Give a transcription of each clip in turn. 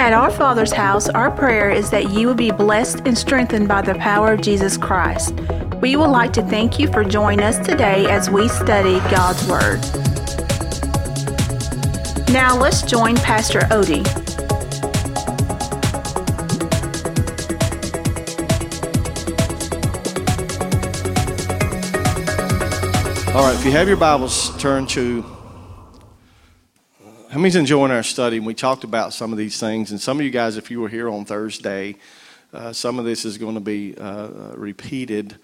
At our Father's house, our prayer is that you will be blessed and strengthened by the power of Jesus Christ. We would like to thank you for joining us today as we study God's Word. Now let's join Pastor Odie. All right, if you have your Bibles, turn to. How many's enjoying our study? And we talked about some of these things. And some of you guys, if you were here on Thursday, uh, some of this is going to be uh, repeated.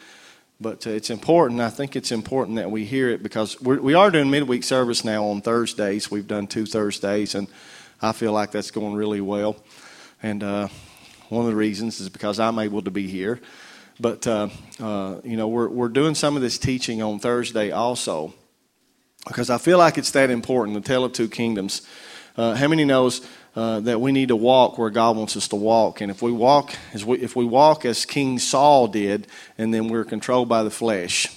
But uh, it's important. I think it's important that we hear it because we're, we are doing midweek service now on Thursdays. We've done two Thursdays, and I feel like that's going really well. And uh, one of the reasons is because I'm able to be here. But, uh, uh, you know, we're, we're doing some of this teaching on Thursday also because I feel like it's that important, the tale of two kingdoms. Uh, how many knows uh, that we need to walk where God wants us to walk? And if we walk as we, if we walk as King Saul did, and then we're controlled by the flesh,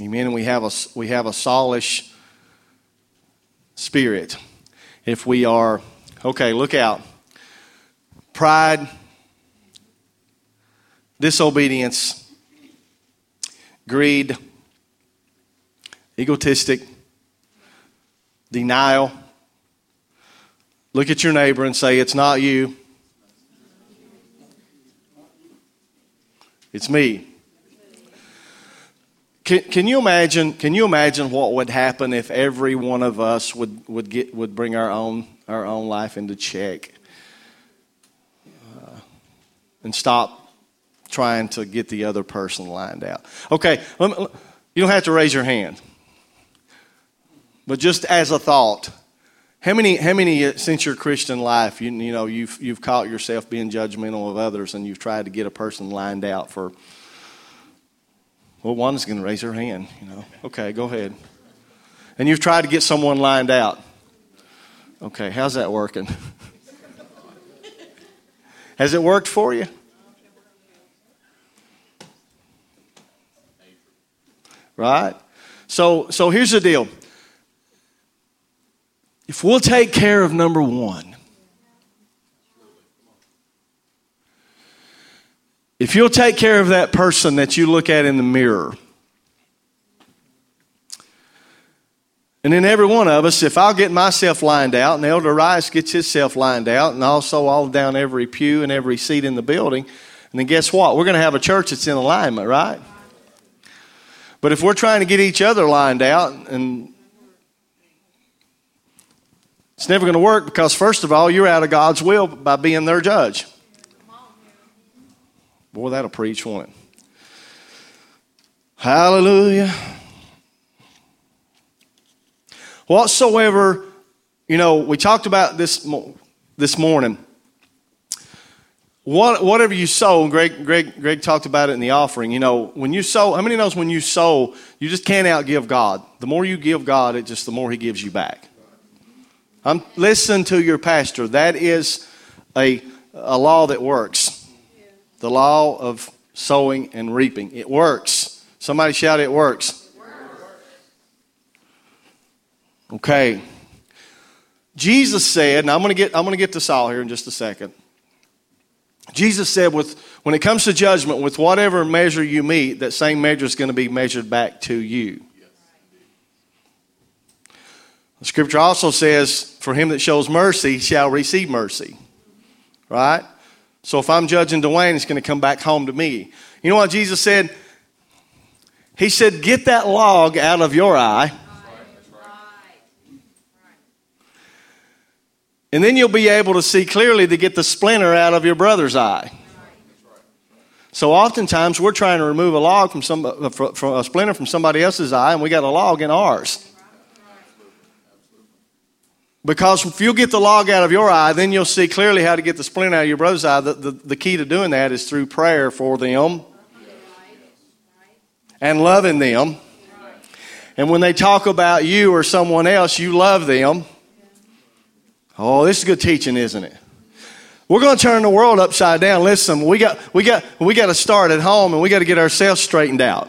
Amen. And we have a we have a Saulish spirit. If we are okay, look out. Pride, disobedience, greed, egotistic, denial. Look at your neighbor and say, It's not you, it's me. Can, can, you imagine? Can you imagine what would happen if every one of us would, would get would bring our own our own life into check uh, and stop trying to get the other person lined out. Okay, me, you don't have to raise your hand, but just as a thought, how many, how many uh, since your Christian life, you, you know, you've, you've caught yourself being judgmental of others and you've tried to get a person lined out for, well, one's going to raise her hand, you know. Okay, go ahead. And you've tried to get someone lined out. Okay, how's that working? Has it worked for you? right? So, so here's the deal. If we'll take care of number one, if you'll take care of that person that you look at in the mirror, and then every one of us, if I'll get myself lined out, and Elder Rice gets himself lined out, and also all down every pew and every seat in the building, and then guess what? We're going to have a church that's in alignment, right? But if we're trying to get each other lined out, and it's never going to work because, first of all, you're out of God's will by being their judge. Boy, that'll preach, it? Hallelujah. Whatsoever, you know, we talked about this this morning. What, whatever you sow, Greg, Greg, Greg talked about it in the offering. You know, when you sow, how many knows when you sow, you just can't outgive God. The more you give God, it just the more He gives you back. I'm listen to your pastor. That is a, a law that works. The law of sowing and reaping. It works. Somebody shout, it works. Okay. Jesus said, and I'm gonna get I'm gonna get to Saul here in just a second. Jesus said, with, when it comes to judgment, with whatever measure you meet, that same measure is going to be measured back to you. The scripture also says, For him that shows mercy shall receive mercy. Right? So if I'm judging Dwayne, it's going to come back home to me. You know what Jesus said? He said, Get that log out of your eye. And then you'll be able to see clearly to get the splinter out of your brother's eye. So oftentimes we're trying to remove a log from some from a splinter from somebody else's eye, and we got a log in ours. Because if you'll get the log out of your eye, then you'll see clearly how to get the splinter out of your brother's eye. The, the, the key to doing that is through prayer for them and loving them. And when they talk about you or someone else, you love them. Oh, this is good teaching, isn't it? We're going to turn the world upside down. Listen, we got, we got, we got to start at home and we got to get ourselves straightened out.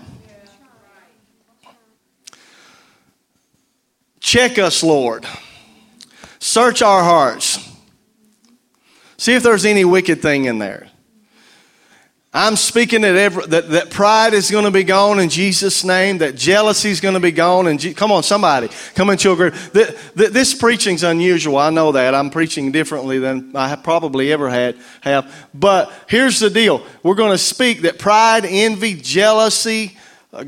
Check us, Lord. Search our hearts. See if there's any wicked thing in there. I'm speaking that, every, that, that pride is going to be gone in Jesus' name, that jealousy is going to be gone. And come on, somebody, come into a group. The, the, this preaching's unusual. I know that. I'm preaching differently than I probably ever had have. But here's the deal: we're going to speak that pride, envy, jealousy,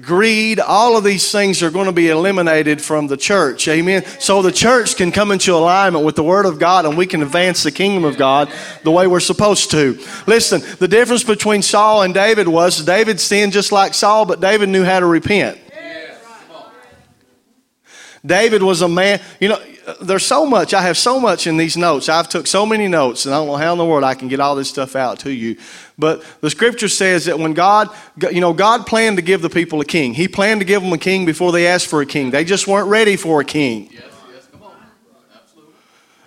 greed, all of these things are going to be eliminated from the church. Amen. So the church can come into alignment with the Word of God and we can advance the kingdom of God the way we're supposed to. Listen, the difference between Saul and David was David sinned just like Saul, but David knew how to repent. David was a man, you know, there's so much. I have so much in these notes. I've took so many notes, and I don't know how in the world I can get all this stuff out to you. But the scripture says that when God, you know, God planned to give the people a king. He planned to give them a king before they asked for a king. They just weren't ready for a king. Yes.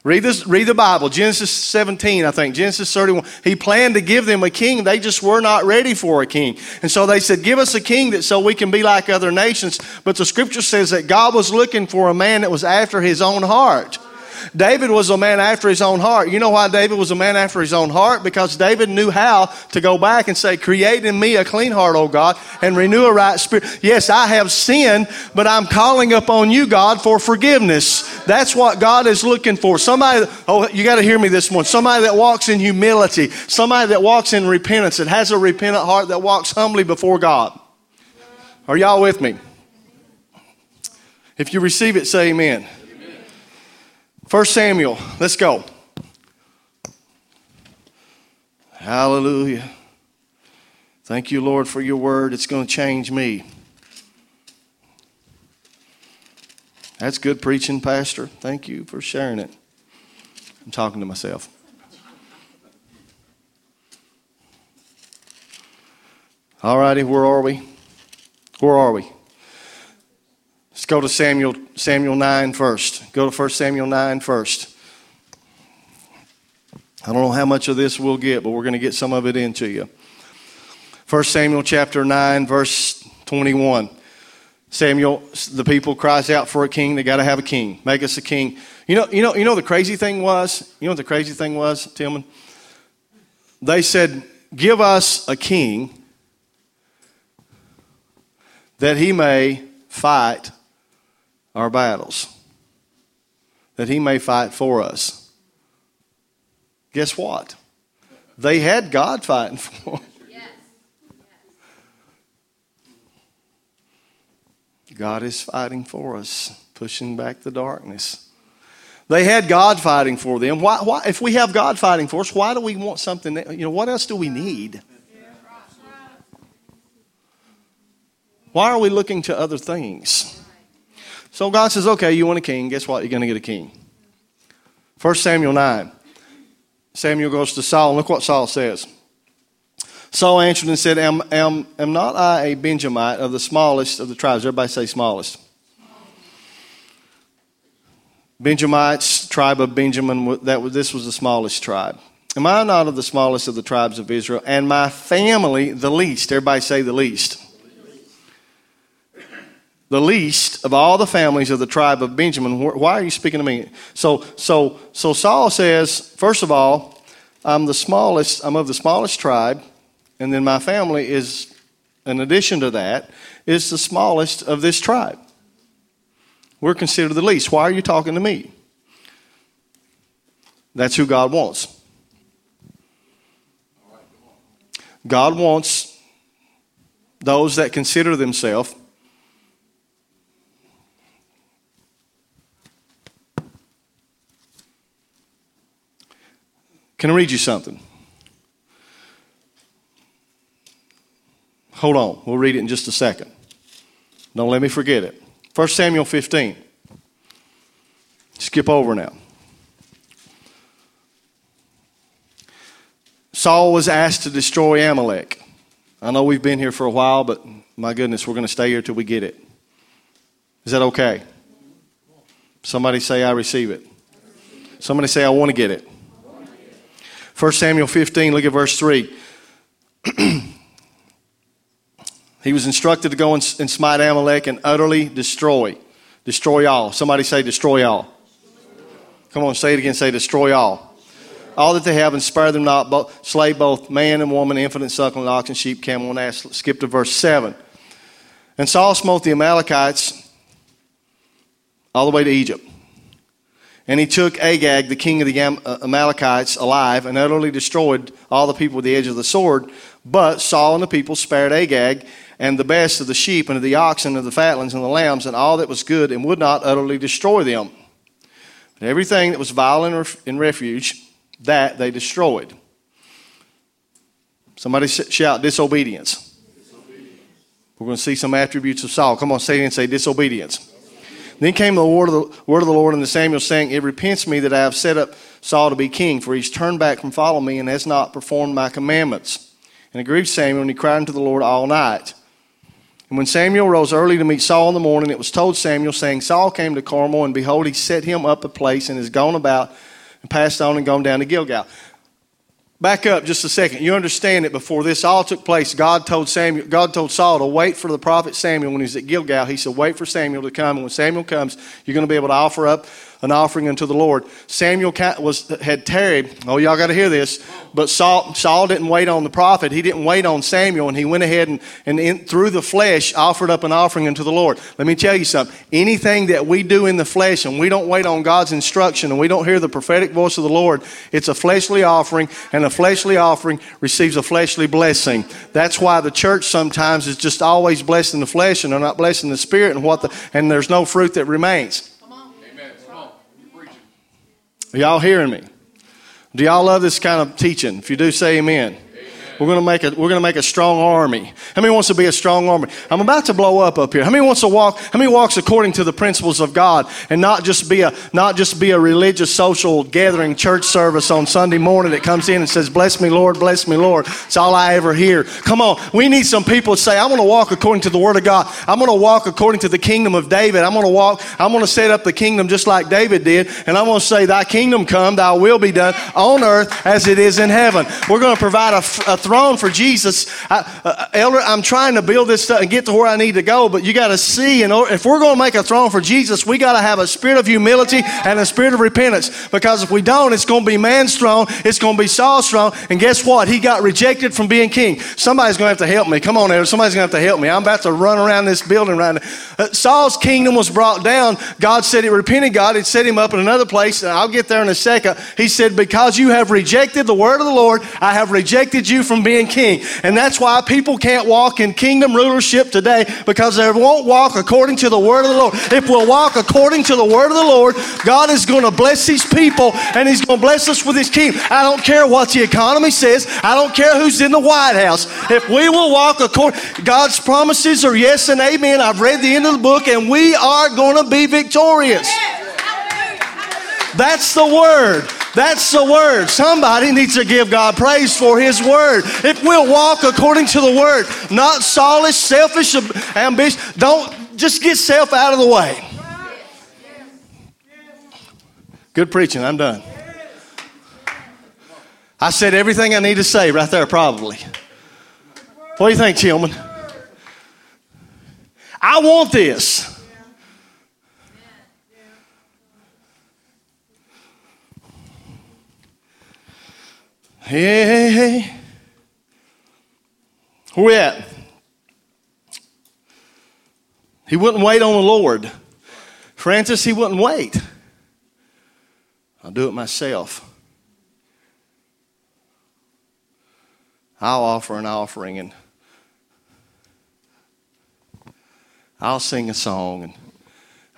Read, this, read the Bible, Genesis 17, I think, Genesis 31. He planned to give them a king. They just were not ready for a king. And so they said, Give us a king that so we can be like other nations. But the scripture says that God was looking for a man that was after his own heart. David was a man after his own heart. You know why David was a man after his own heart? Because David knew how to go back and say, Create in me a clean heart, O God, and renew a right spirit. Yes, I have sinned, but I'm calling upon you, God, for forgiveness. That's what God is looking for. Somebody, oh, you got to hear me this morning. Somebody that walks in humility, somebody that walks in repentance, that has a repentant heart, that walks humbly before God. Are y'all with me? If you receive it, say amen. 1 Samuel, let's go. Hallelujah. Thank you, Lord, for your word. It's going to change me. That's good preaching, Pastor. Thank you for sharing it. I'm talking to myself. All righty, where are we? Where are we? Let's go to Samuel, Samuel 9 first. Go to 1 Samuel 9 first. I don't know how much of this we'll get, but we're going to get some of it into you. 1 Samuel chapter 9, verse 21. Samuel, the people cries out for a king. They got to have a king. Make us a king. You know, you know, you know the crazy thing was? You know what the crazy thing was, Tillman? They said, Give us a king that he may fight our battles, that he may fight for us. Guess what? They had God fighting for them. God is fighting for us, pushing back the darkness. They had God fighting for them. Why, why, if we have God fighting for us, why do we want something? That, you know, what else do we need? Why are we looking to other things? So God says, okay, you want a king. Guess what? You're going to get a king. 1 Samuel 9. Samuel goes to Saul, and look what Saul says. Saul answered and said, am, am, am not I a Benjamite of the smallest of the tribes? Everybody say smallest. Benjamites, tribe of Benjamin, that was, this was the smallest tribe. Am I not of the smallest of the tribes of Israel? And my family, the least. Everybody say the least the least of all the families of the tribe of Benjamin. Why are you speaking to me? So, so, so Saul says, first of all, I'm the smallest, I'm of the smallest tribe, and then my family is, in addition to that, is the smallest of this tribe. We're considered the least. Why are you talking to me? That's who God wants. God wants those that consider themselves Can I read you something? Hold on. We'll read it in just a second. Don't let me forget it. 1 Samuel 15. Skip over now. Saul was asked to destroy Amalek. I know we've been here for a while, but my goodness, we're going to stay here till we get it. Is that okay? Somebody say, I receive it. Somebody say, I want to get it. 1 Samuel 15, look at verse 3. he was instructed to go and, and smite Amalek and utterly destroy. Destroy all. Somebody say, destroy all. Come on, say it again. Say, destroy all. All that they have, and spare them not. Both, slay both man and woman, infant and suckling, ox and sheep, camel and ass. Skip to verse 7. And Saul smote the Amalekites all the way to Egypt. And he took Agag, the king of the uh, Amalekites, alive and utterly destroyed all the people with the edge of the sword. But Saul and the people spared Agag and the best of the sheep and of the oxen and of the fatlings and the lambs and all that was good and would not utterly destroy them. But everything that was vile in refuge, that they destroyed. Somebody shout disobedience. disobedience. We're going to see some attributes of Saul. Come on, say it and say disobedience. Then came the word, of the word of the Lord unto Samuel, saying, It repents me that I have set up Saul to be king, for he's turned back from following me and has not performed my commandments. And it grieved Samuel, and he cried unto the Lord all night. And when Samuel rose early to meet Saul in the morning, it was told Samuel, saying, Saul came to Carmel, and behold, he set him up a place and is gone about and passed on and gone down to Gilgal. Back up just a second. You understand that before this all took place, God told Samuel, God told Saul to wait for the prophet Samuel when he's at Gilgal. He said, Wait for Samuel to come. And when Samuel comes, you're going to be able to offer up an offering unto the Lord. Samuel was, had tarried. Oh, y'all got to hear this. But Saul, Saul didn't wait on the prophet. He didn't wait on Samuel, and he went ahead and, and in, through the flesh offered up an offering unto the Lord. Let me tell you something. Anything that we do in the flesh and we don't wait on God's instruction and we don't hear the prophetic voice of the Lord, it's a fleshly offering, and a fleshly offering receives a fleshly blessing. That's why the church sometimes is just always blessing the flesh and they're not blessing the spirit, and what the, and there's no fruit that remains. Are y'all hearing me? Do y'all love this kind of teaching? If you do, say amen. We're to make a, we're to make a strong army. How many wants to be a strong army? I'm about to blow up up here. How many wants to walk? How many walks according to the principles of God and not just be a, not just be a religious social gathering church service on Sunday morning that comes in and says, bless me, Lord, bless me, Lord. It's all I ever hear. Come on. We need some people to say, "I want to walk according to the word of God. I'm going to walk according to the kingdom of David. I'm going to walk, I'm going to set up the kingdom just like David did. And I'm going to say, thy kingdom come, thy will be done on earth as it is in heaven. We're going to provide a, a throne for Jesus. I, uh, Elder, I'm trying to build this stuff and get to where I need to go, but you got to see, and if we're going to make a throne for Jesus, we got to have a spirit of humility and a spirit of repentance. Because if we don't, it's going to be man's throne, it's going to be Saul's throne, and guess what? He got rejected from being king. Somebody's going to have to help me. Come on, Elder. Somebody's going to have to help me. I'm about to run around this building right now. Uh, Saul's kingdom was brought down. God said he repented. God had set him up in another place, and I'll get there in a second. He said, Because you have rejected the word of the Lord, I have rejected you from being king king. And that's why people can't walk in kingdom rulership today because they won't walk according to the word of the Lord. If we'll walk according to the word of the Lord, God is going to bless these people and He's going to bless us with His kingdom. I don't care what the economy says, I don't care who's in the White House. If we will walk according, God's promises are yes and amen. I've read the end of the book and we are going to be victorious. That's the word. That's the word. Somebody needs to give God praise for his word. If we'll walk according to the word, not soulish, selfish ambition, don't just get self out of the way. Good preaching. I'm done. I said everything I need to say right there, probably. What do you think, Tillman? I want this. Hey, hey, hey. Where we at? He wouldn't wait on the Lord. Francis, he wouldn't wait. I'll do it myself. I'll offer an offering and I'll sing a song and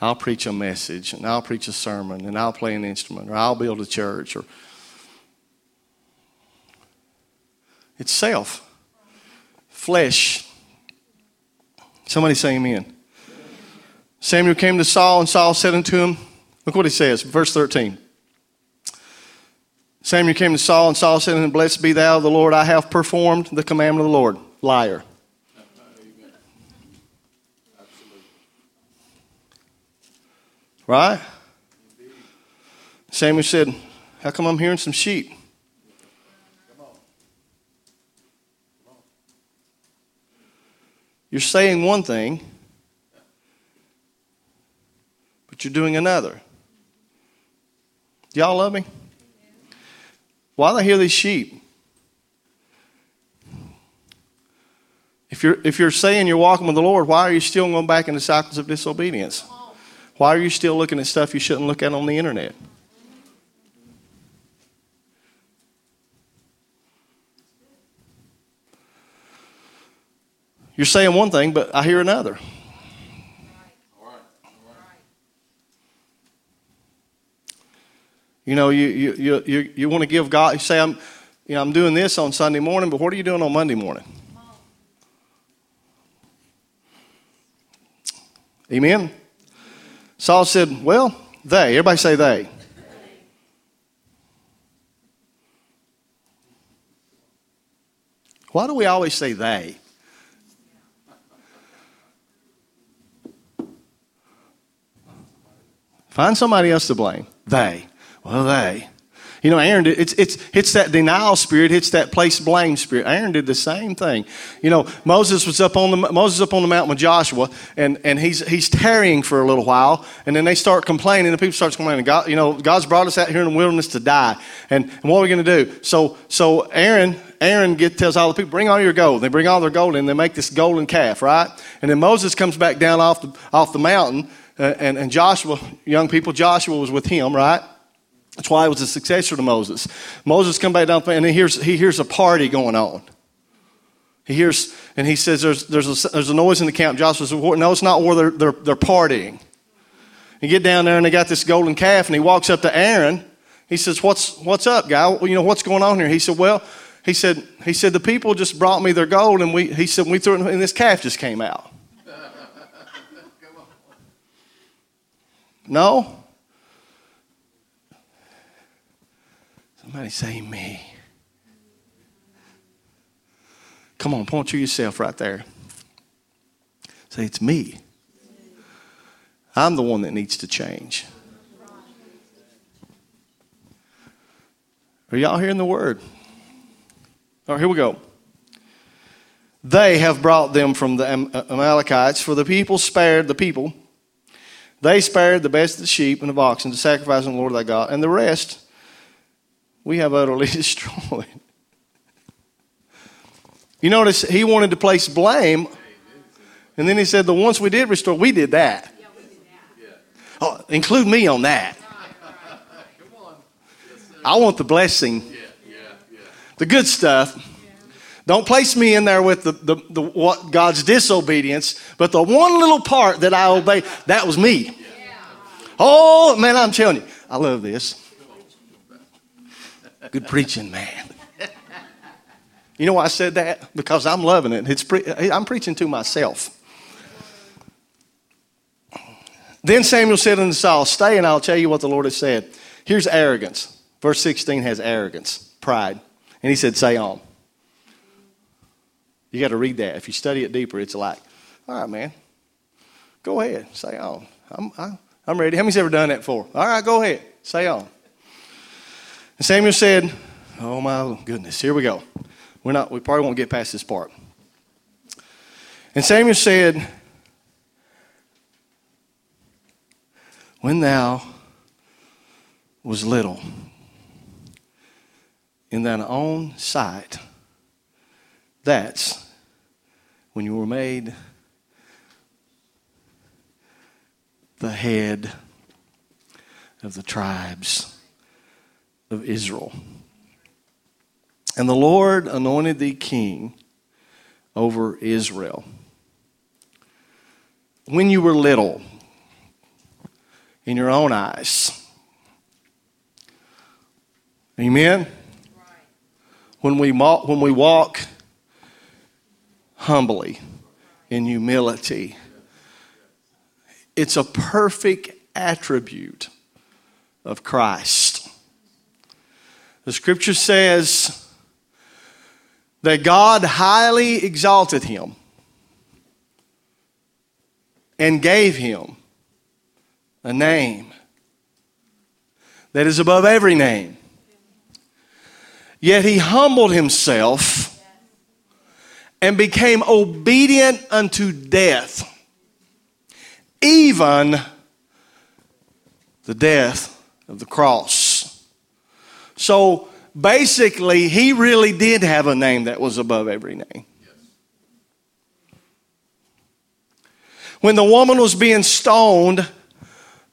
I'll preach a message and I'll preach a sermon and I'll play an instrument or I'll build a church or It's self, flesh. Somebody say amen. Samuel came to Saul, and Saul said unto him, Look what he says, verse 13. Samuel came to Saul, and Saul said unto him, Blessed be thou, the Lord, I have performed the commandment of the Lord. Liar. Right? Samuel said, How come I'm hearing some sheep? You're saying one thing, but you're doing another. Do y'all love me? Why do they hear these sheep? If you're, if you're saying you're walking with the Lord, why are you still going back into cycles of disobedience? Why are you still looking at stuff you shouldn't look at on the internet? You're saying one thing, but I hear another. You know, you, you, you, you, you want to give God, you say, I'm, you know, I'm doing this on Sunday morning, but what are you doing on Monday morning? Amen? Saul said, Well, they. Everybody say they. Why do we always say they? Find somebody else to blame. They. Well, they. You know, Aaron did, it's, it's, it's that denial spirit, it's that place blame spirit. Aaron did the same thing. You know, Moses was up on the, Moses up on the mountain with Joshua, and, and he's, he's tarrying for a little while, and then they start complaining, and the people start complaining, God, you know, God's brought us out here in the wilderness to die, and, and what are we going to do? So, so Aaron, Aaron get, tells all the people, bring all your gold. They bring all their gold, and they make this golden calf, right? And then Moses comes back down off the, off the mountain, and, and Joshua, young people, Joshua was with him, right? That's why he was a successor to Moses. Moses come back down and he hears, he hears a party going on. He hears, and he says, there's, there's, a, there's a noise in the camp. Joshua says, no, it's not where they're, they're, they're partying. You get down there and they got this golden calf and he walks up to Aaron. He says, what's, what's up, guy? You know, what's going on here? He said, well, he said, he said, the people just brought me their gold and we, he said, we threw it and this calf just came out. No? Somebody say me. Come on, point to yourself right there. Say, it's me. I'm the one that needs to change. Are y'all hearing the word? All right, here we go. They have brought them from the Amalekites, for the people spared the people. They spared the best of the sheep and of oxen to sacrifice on the Lord thy God, and the rest we have utterly destroyed. You notice he wanted to place blame, and then he said, The ones we did restore, we did that. Oh, include me on that. I want the blessing, the good stuff. Don't place me in there with the, the, the, what God's disobedience, but the one little part that I obey, that was me. Oh, man, I'm telling you, I love this. Good preaching, man. You know why I said that? Because I'm loving it. It's pre- I'm preaching to myself. Then Samuel said unto Saul, Stay, and I'll tell you what the Lord has said. Here's arrogance. Verse 16 has arrogance, pride. And he said, Say on. You got to read that. If you study it deeper, it's like, All right, man, go ahead, say on. I'm, I, am i am ready. How many's ever done that before? All right, go ahead, say on. And Samuel said, Oh my goodness, here we go. We're not, we probably won't get past this part. And Samuel said, When thou was little in thine own sight, that's when you were made the head of the tribes of Israel. And the Lord anointed thee king over Israel. When you were little, in your own eyes. Amen? When we, walk, when we walk humbly, in humility, it's a perfect attribute of Christ. The scripture says that God highly exalted him and gave him a name that is above every name. Yet he humbled himself and became obedient unto death, even the death of the cross. So basically, he really did have a name that was above every name. When the woman was being stoned,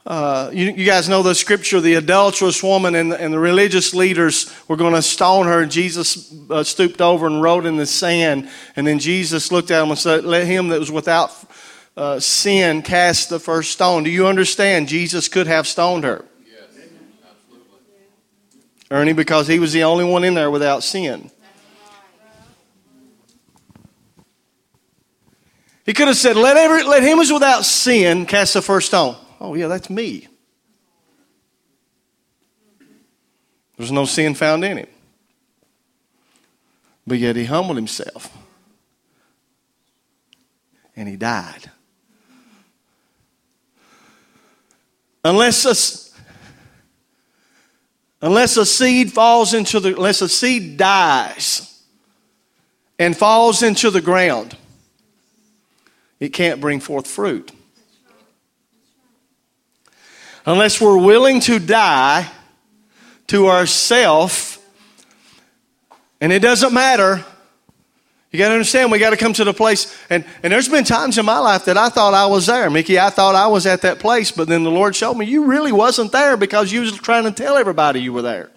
uh, you, you, guys know the scripture the adulterous woman and the, and the religious leaders were going to stone her. Jesus uh, stooped over and wrote in the sand. And then Jesus looked at him and said, Let him that was without uh, sin cast the first stone. Do you understand? Jesus could have stoned her. Yes. Ernie, because he was the only one in there without sin. He could have said, let, every, let him who's without sin cast the first stone. Oh, yeah, that's me. There's no sin found in him. But yet he humbled himself. And he died. Unless a, unless a seed falls into the, unless a seed dies and falls into the ground, it can't bring forth fruit. Unless we're willing to die to ourself, and it doesn't matter. You got to understand, we got to come to the place. And, and there's been times in my life that I thought I was there. Mickey, I thought I was at that place, but then the Lord showed me you really wasn't there because you was trying to tell everybody you were there.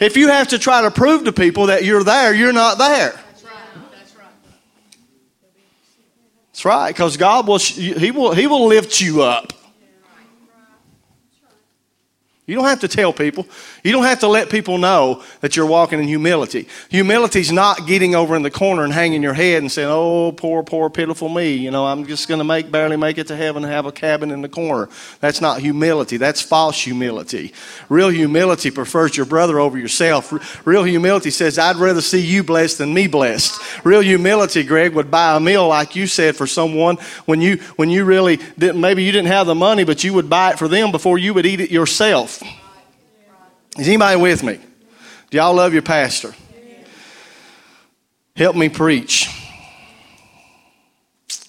If you have to try to prove to people that you're there, you're not there. That's right, that's right. That's right, because God will, he will, he will lift you up. You don't have to tell people. You don't have to let people know that you're walking in humility. Humility is not getting over in the corner and hanging your head and saying, "Oh, poor, poor, pitiful me." You know, I'm just going to make barely make it to heaven and have a cabin in the corner. That's not humility. That's false humility. Real humility prefers your brother over yourself. Real humility says, "I'd rather see you blessed than me blessed." Real humility, Greg, would buy a meal like you said for someone when you when you really didn't. Maybe you didn't have the money, but you would buy it for them before you would eat it yourself. Is anybody with me? Do y'all love your pastor? Help me preach.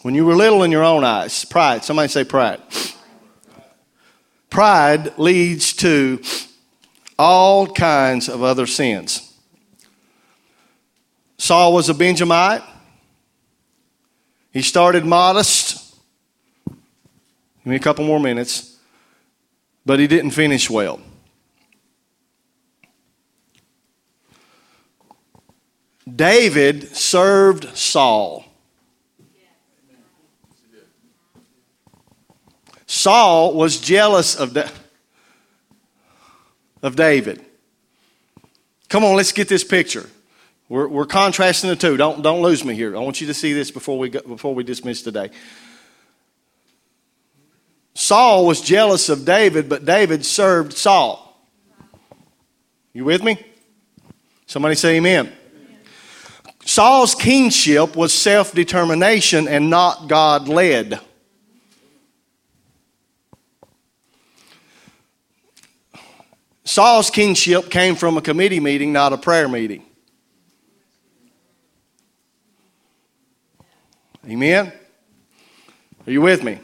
When you were little in your own eyes, pride. Somebody say pride. Pride leads to all kinds of other sins. Saul was a Benjamite. He started modest. Give me a couple more minutes. But he didn't finish well. David served Saul. Saul was jealous of, da- of David. Come on, let's get this picture. We're, we're contrasting the two. Don't, don't lose me here. I want you to see this before we, go, before we dismiss today. Saul was jealous of David, but David served Saul. You with me? Somebody say amen. Saul's kingship was self determination and not God led. Saul's kingship came from a committee meeting, not a prayer meeting. Amen? Are you with me?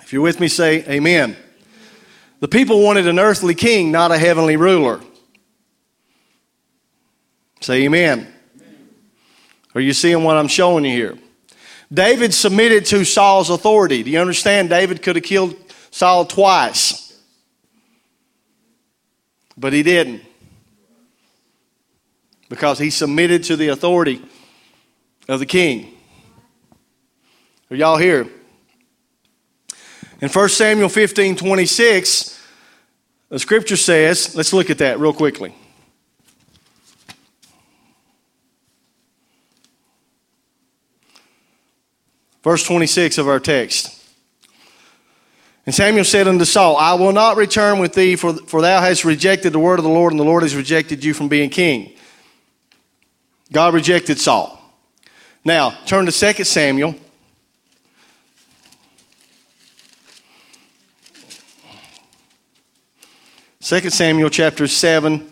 If you're with me, say amen. The people wanted an earthly king, not a heavenly ruler. Say amen. Are you seeing what I'm showing you here? David submitted to Saul's authority. Do you understand? David could have killed Saul twice, but he didn't because he submitted to the authority of the king. Are y'all here? In 1 Samuel 15 26, the scripture says, let's look at that real quickly. Verse 26 of our text. And Samuel said unto Saul, I will not return with thee, for, for thou hast rejected the word of the Lord, and the Lord has rejected you from being king. God rejected Saul. Now, turn to 2 Samuel. Second Samuel chapter 7,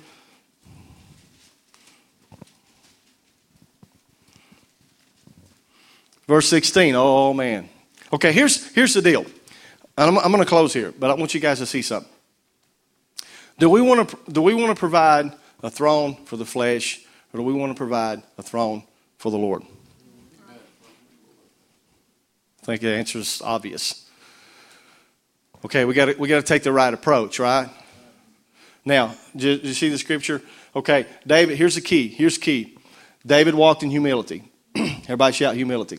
Verse 16. Oh, man. Okay, here's, here's the deal. I'm, I'm going to close here, but I want you guys to see something. Do we want to do we want to provide a throne for the flesh or do we want to provide a throne for the Lord? I think the answer is obvious. Okay, we got we got to take the right approach, right? Now, did you see the scripture? Okay, David. Here's the key. Here's the key. David walked in humility. Everybody shout humility.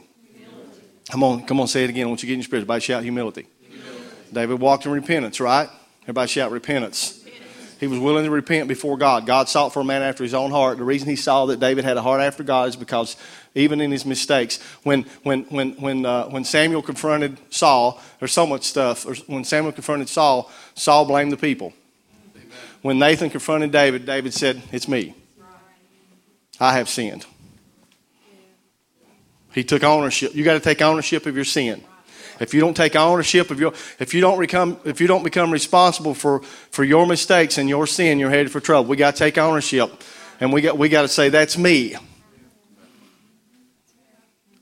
Come on, come on, say it again. I want you to get in your spirit. Everybody shout humility. humility. David walked in repentance, right? Everybody shout repentance. He was willing to repent before God. God sought for a man after his own heart. The reason he saw that David had a heart after God is because even in his mistakes, when, when, when, when, uh, when Samuel confronted Saul, there's so much stuff. When Samuel confronted Saul, Saul blamed the people. Amen. When Nathan confronted David, David said, It's me. I have sinned. He took ownership. You got to take ownership of your sin. If you don't take ownership of your, if you don't become, if you don't become responsible for, for your mistakes and your sin, you're headed for trouble. We got to take ownership, and we got, we got to say that's me.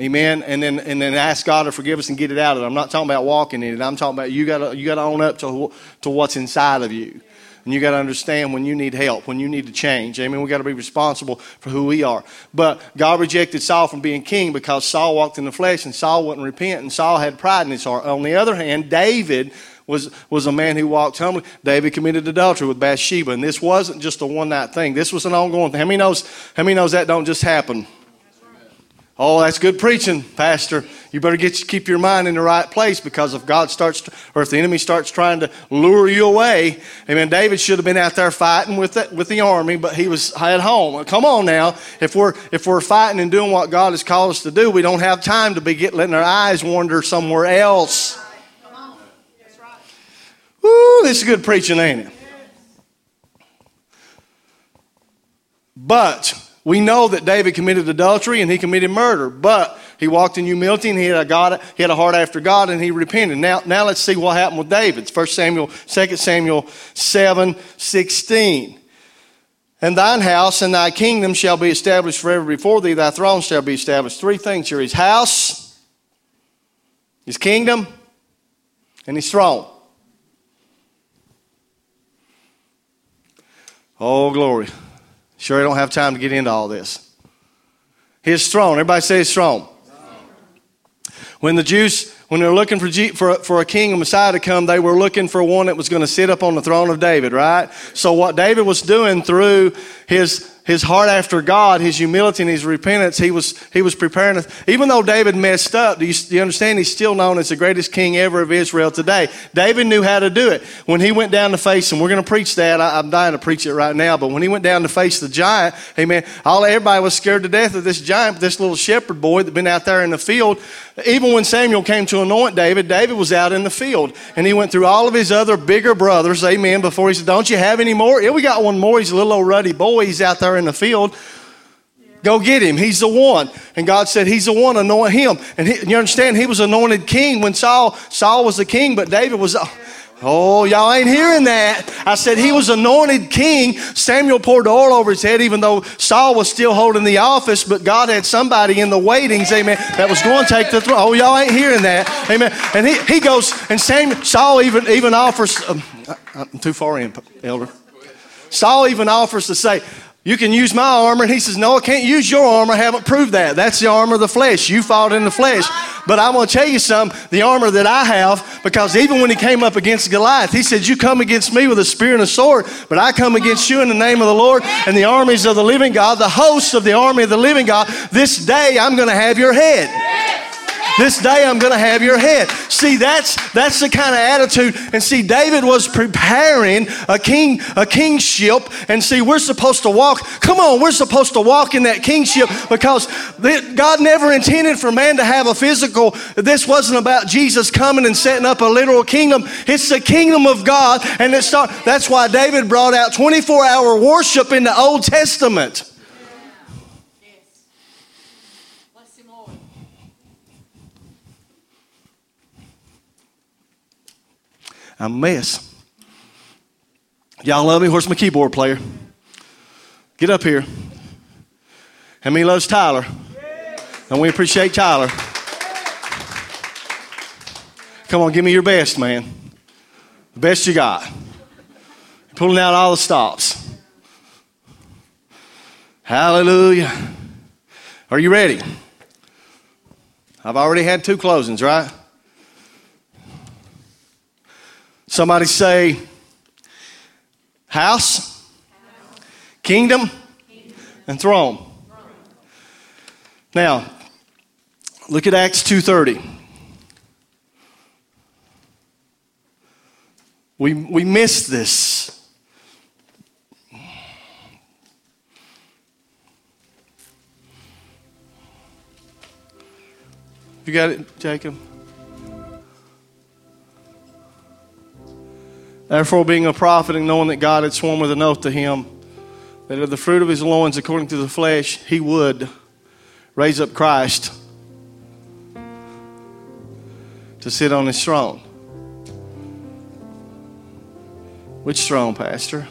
Amen. And then and then ask God to forgive us and get it out of it. I'm not talking about walking in it. I'm talking about you got you got to own up to to what's inside of you. And you got to understand when you need help, when you need to change. Amen. We got to be responsible for who we are. But God rejected Saul from being king because Saul walked in the flesh and Saul wouldn't repent and Saul had pride in his heart. On the other hand, David was, was a man who walked humbly. David committed adultery with Bathsheba, and this wasn't just a one night thing. This was an ongoing thing. How many knows? How many knows that don't just happen? Oh, that's good preaching, Pastor. You better get keep your mind in the right place because if God starts, to, or if the enemy starts trying to lure you away, Amen. David should have been out there fighting with the, with the army, but he was at home. Come on now, if we're if we're fighting and doing what God has called us to do, we don't have time to be get, letting our eyes wander somewhere else. Woo, this is good preaching, ain't it? But we know that David committed adultery and he committed murder, but he walked in humility and he had a, God, he had a heart after God and he repented. Now, now let's see what happened with David. 1 Samuel, 2 Samuel 7 16. And thine house and thy kingdom shall be established forever before thee, thy throne shall be established. Three things here his house, his kingdom, and his throne. Oh, glory. Sure, I don't have time to get into all this. His throne. Everybody say his throne. When the Jews, when they're looking for, for, for a king, a Messiah to come, they were looking for one that was going to sit up on the throne of David, right? So what David was doing through his his heart after God, his humility and his repentance, he was, he was preparing. Even though David messed up, do you, do you, understand he's still known as the greatest king ever of Israel today? David knew how to do it. When he went down to face, and we're going to preach that, I, am dying to preach it right now, but when he went down to face the giant, amen, all, everybody was scared to death of this giant, this little shepherd boy that had been out there in the field. Even when Samuel came to anoint David, David was out in the field. And he went through all of his other bigger brothers, amen, before he said, Don't you have any more? Yeah, we got one more. He's a little old ruddy boy. He's out there in the field. Go get him. He's the one. And God said, He's the one. Anoint him. And he, you understand, he was anointed king when Saul Saul was the king, but David was. Oh, y'all ain't hearing that. I said he was anointed king. Samuel poured oil over his head, even though Saul was still holding the office, but God had somebody in the waitings, amen, that was going to take the throne. Oh, y'all ain't hearing that. Amen. And he, he goes, and Samuel, Saul even, even offers, um, I'm too far in, elder. Saul even offers to say, you can use my armor. And he says, No, I can't use your armor. I haven't proved that. That's the armor of the flesh. You fought in the flesh. But I'm going to tell you something the armor that I have, because even when he came up against Goliath, he said, You come against me with a spear and a sword, but I come against you in the name of the Lord and the armies of the living God, the hosts of the army of the living God. This day I'm going to have your head. This day I'm going to have your head. See, that's that's the kind of attitude. And see, David was preparing a king a kingship. And see, we're supposed to walk. Come on, we're supposed to walk in that kingship because God never intended for man to have a physical. This wasn't about Jesus coming and setting up a literal kingdom. It's the kingdom of God, and it's not, that's why David brought out 24 hour worship in the Old Testament. I'm a mess. Y'all love me? Where's my keyboard player? Get up here. How many loves Tyler? And we appreciate Tyler. Come on, give me your best, man. The best you got. Pulling out all the stops. Hallelujah. Are you ready? I've already had two closings, right? Somebody say, house, kingdom, and throne. Now, look at Acts 2:30. We, we missed this. You got it, Jacob? Therefore, being a prophet and knowing that God had sworn with an oath to him that of the fruit of his loins, according to the flesh, he would raise up Christ to sit on his throne. Which throne, Pastor?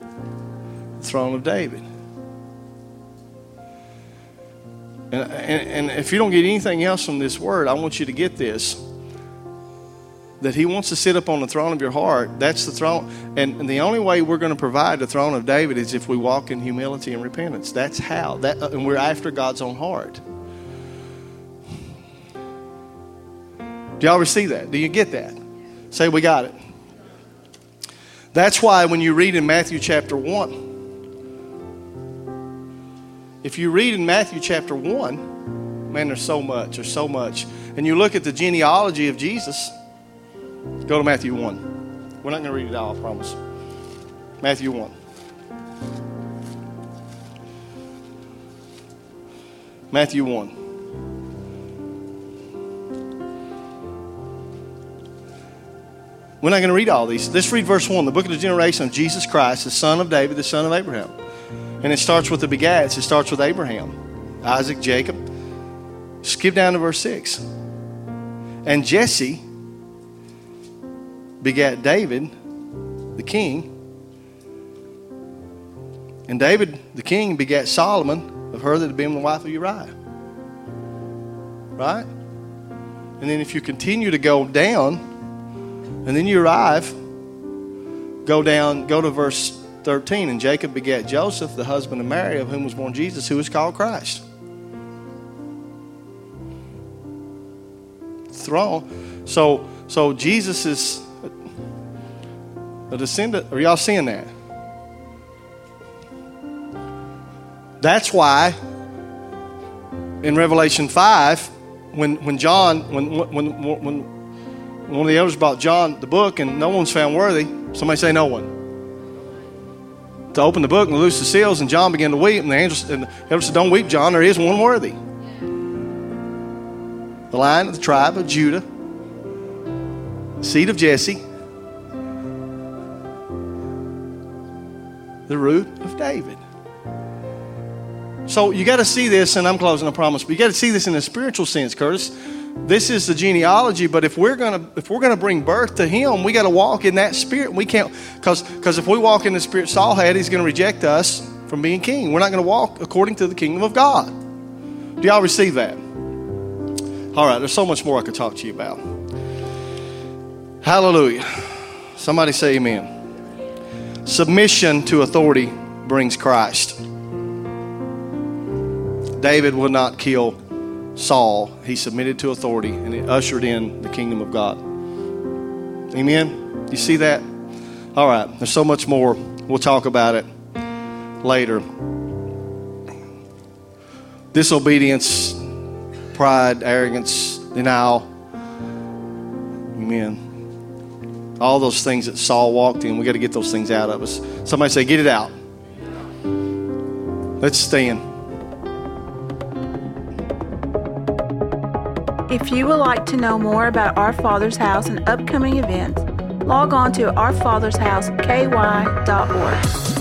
The throne of David. And, and, and, if you don't get anything else from this word, I want you to get this that He wants to sit up on the throne of your heart. That's the throne. And, and the only way we're going to provide the throne of David is if we walk in humility and repentance. That's how. That, uh, and we're after God's own heart. Do y'all receive that? Do you get that? Say, we got it. That's why when you read in Matthew chapter 1, if you read in Matthew chapter 1, man, there's so much, there's so much. And you look at the genealogy of Jesus, go to Matthew 1. We're not going to read it all, I promise. Matthew 1. Matthew 1. We're not going to read all these. Let's read verse 1. The book of the generation of Jesus Christ, the son of David, the son of Abraham. And it starts with the begats. It starts with Abraham, Isaac, Jacob. Skip down to verse 6. And Jesse begat David, the king. And David, the king, begat Solomon of her that had been the wife of Uriah. Right? And then if you continue to go down, and then you arrive, go down, go to verse 13. And Jacob begat Joseph, the husband of Mary, of whom was born Jesus, who is called Christ. Throne. So, so Jesus is a descendant. Are y'all seeing that? That's why in Revelation 5, when, when John, when, when, when, one of the elders brought John the book and no one's found worthy, somebody say no one to open the book and loose the seals, and John began to weep. And the angel and the elder said, Don't weep, John, there is one worthy. The lion of the tribe of Judah, seed of Jesse, the root of David. So you got to see this, and I'm closing, I promise, but you got to see this in a spiritual sense, Curtis. This is the genealogy but if we're gonna if we're gonna bring birth to him we got to walk in that spirit. We can't because because if we walk in the spirit saul had he's gonna reject us from being king. We're not gonna walk according to the kingdom of god. Do y'all receive that? All right there's so much more i could talk to you about. Hallelujah. Somebody say amen submission to authority brings christ david would not kill Saul, he submitted to authority and it ushered in the kingdom of God. Amen? You see that? All right, there's so much more. We'll talk about it later. Disobedience, pride, arrogance, denial. Amen. All those things that Saul walked in, we got to get those things out of us. Somebody say, Get it out. Let's stand. If you would like to know more about Our Father's House and upcoming events, log on to ourfathersHouseKY.org.